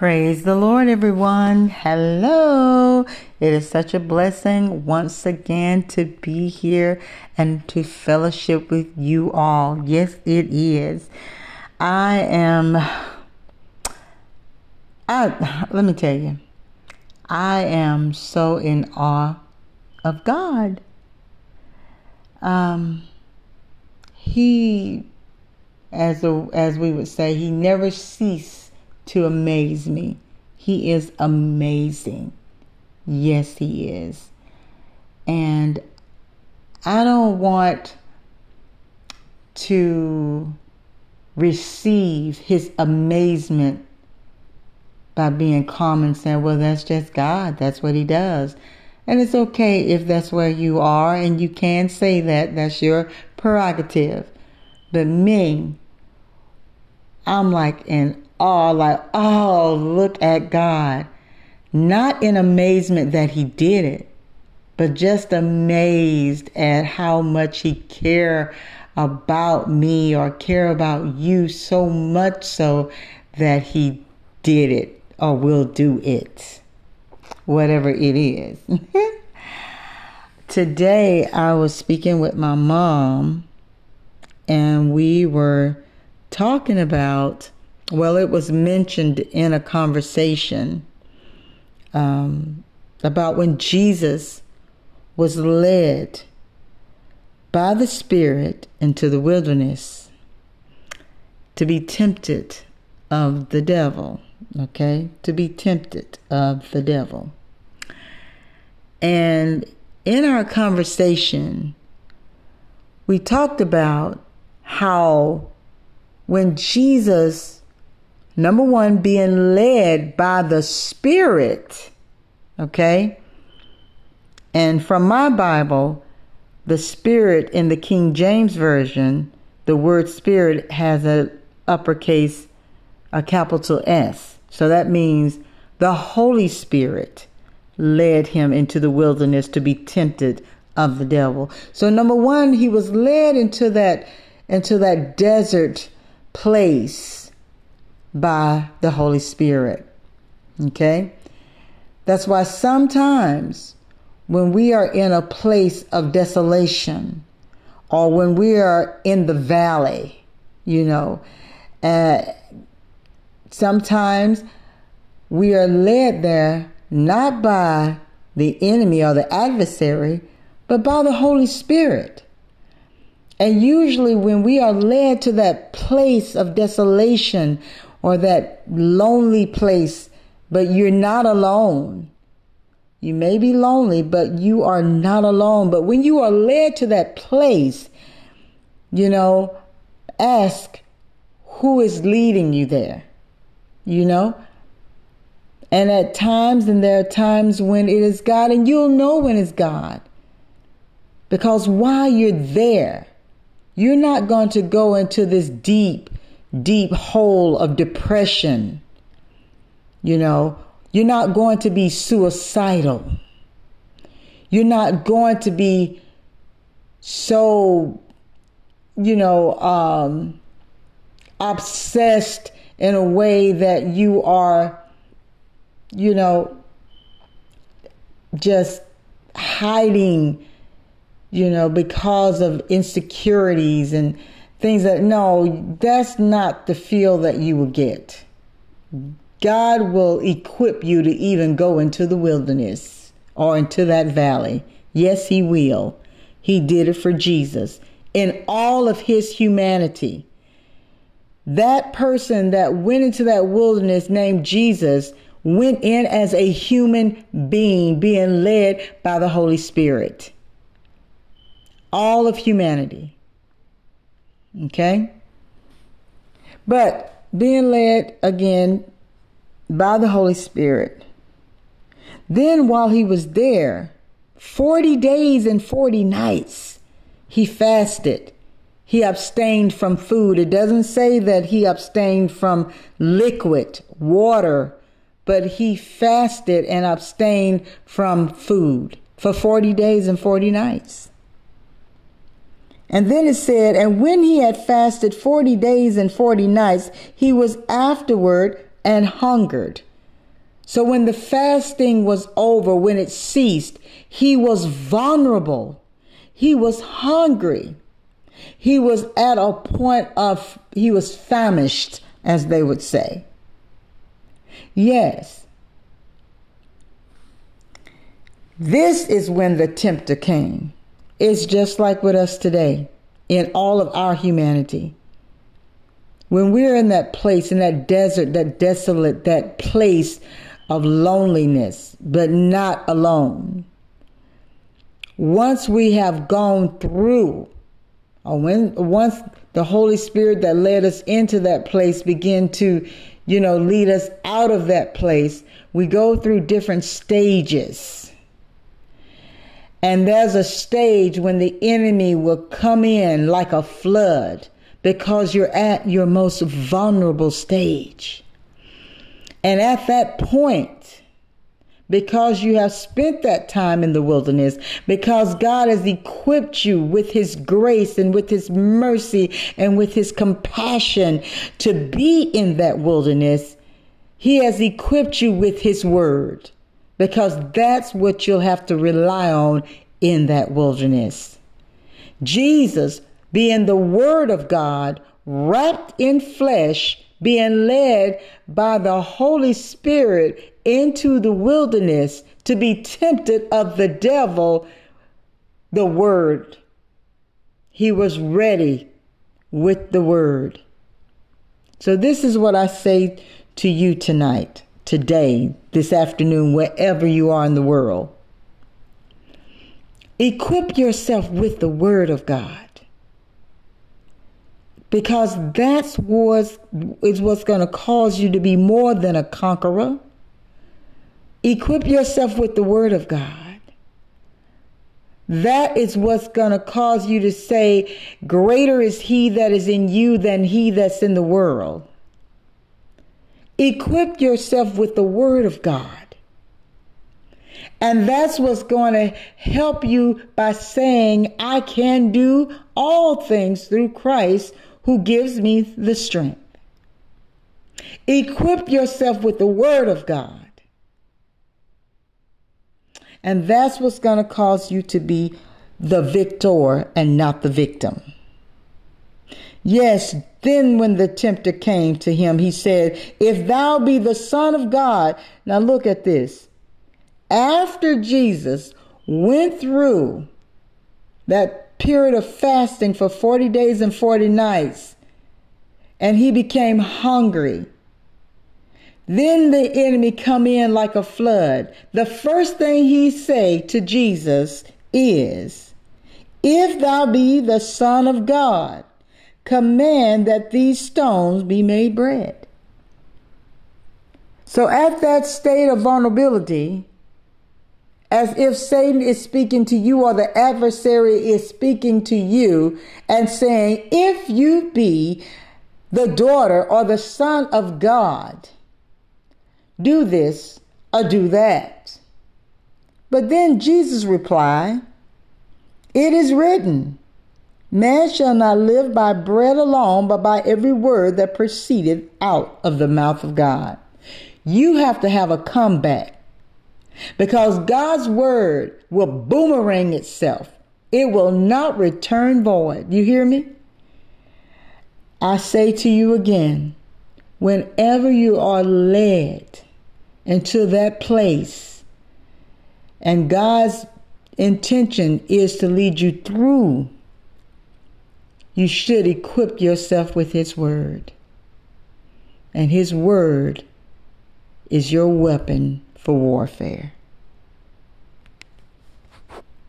Praise the Lord, everyone. Hello. It is such a blessing once again to be here and to fellowship with you all. Yes, it is. I am, I, let me tell you, I am so in awe of God. Um, he, as, a, as we would say, he never ceased to amaze me. He is amazing. Yes, He is. And I don't want to receive His amazement by being calm and saying, well, that's just God. That's what He does. And it's okay if that's where you are and you can say that. That's your prerogative. But me, I'm like in awe, like, oh, look at God. Not in amazement that He did it, but just amazed at how much He care about me or care about you so much so that He did it or will do it, whatever it is. Today, I was speaking with my mom, and we were talking about well, it was mentioned in a conversation um, about when Jesus was led by the Spirit into the wilderness to be tempted of the devil. Okay? To be tempted of the devil. And in our conversation, we talked about how when Jesus Number one, being led by the Spirit. Okay? And from my Bible, the Spirit in the King James Version, the word Spirit has a uppercase, a capital S. So that means the Holy Spirit led him into the wilderness to be tempted of the devil. So number one, he was led into that into that desert place by the Holy Spirit. Okay? That's why sometimes when we are in a place of desolation or when we are in the valley, you know, uh, sometimes we are led there not by the enemy or the adversary, but by the Holy Spirit. And usually, when we are led to that place of desolation or that lonely place, but you're not alone. You may be lonely, but you are not alone. But when you are led to that place, you know, ask who is leading you there, you know? And at times, and there are times when it is God, and you'll know when it's God. Because while you're there, you're not going to go into this deep deep hole of depression. You know, you're not going to be suicidal. You're not going to be so, you know, um, obsessed in a way that you are, you know, just hiding, you know, because of insecurities and things that, no, that's not the feel that you will get. God will equip you to even go into the wilderness or into that valley. Yes, He will. He did it for Jesus. In all of His humanity, that person that went into that wilderness named Jesus went in as a human being being led by the Holy Spirit. All of humanity. Okay? But being led again by the Holy Spirit. Then, while he was there, 40 days and 40 nights, he fasted. He abstained from food. It doesn't say that he abstained from liquid, water, but he fasted and abstained from food for 40 days and 40 nights. And then it said, And when he had fasted 40 days and 40 nights, he was afterward and hungered. So when the fasting was over, when it ceased, he was vulnerable. He was hungry. He was at a point of, he was famished, as they would say. Yes. This is when the tempter came. It's just like with us today in all of our humanity. When we're in that place, in that desert, that desolate, that place of loneliness, but not alone. Once we have gone through, or when once the Holy Spirit that led us into that place begin to, you know, lead us out of that place, we go through different stages. And there's a stage when the enemy will come in like a flood because you're at your most vulnerable stage. And at that point, because you have spent that time in the wilderness, because God has equipped you with His grace and with His mercy and with His compassion to be in that wilderness, He has equipped you with His word, because that's what you'll have to rely on in that wilderness. Jesus, being the Word of God, wrapped in flesh, being led by the Holy Spirit into the wilderness to be tempted of the devil, the Word. He was ready with the Word. So, this is what I say to you tonight, today, this afternoon, wherever you are in the world. Equip yourself with the Word of God because that's what's is what's going to cause you to be more than a conqueror. Equip yourself with the word of God. That is what's going to cause you to say, Greater is he that is in you than he that's in the world. Equip yourself with the word of God. And that's what's going to help you by saying, I can do all things through Christ who gives me the strength. Equip yourself with the Word of God. And that's what's going to cause you to be the victor and not the victim. Yes, then when the tempter came to him, he said, If thou be the Son of God. Now look at this. After Jesus went through that period of fasting for 40 days and 40 nights, and he became hungry. Then the enemy come in like a flood. The first thing he say to Jesus is, If thou be the Son of God, command that these stones be made bread. So at that state of vulnerability, as if Satan is speaking to you or the adversary is speaking to you and saying, if you be the daughter or the son of God, do this or do that. But then Jesus replied, It is written, Man shall not live by bread alone, but by every word that proceeded out of the mouth of God. You have to have a comeback. Because God's word will boomerang itself. It will not return void. You hear me? I say to you again, whenever you are led into that place, and God's intention is to lead you through, you should equip yourself with His Word. And His Word is your weapon for warfare.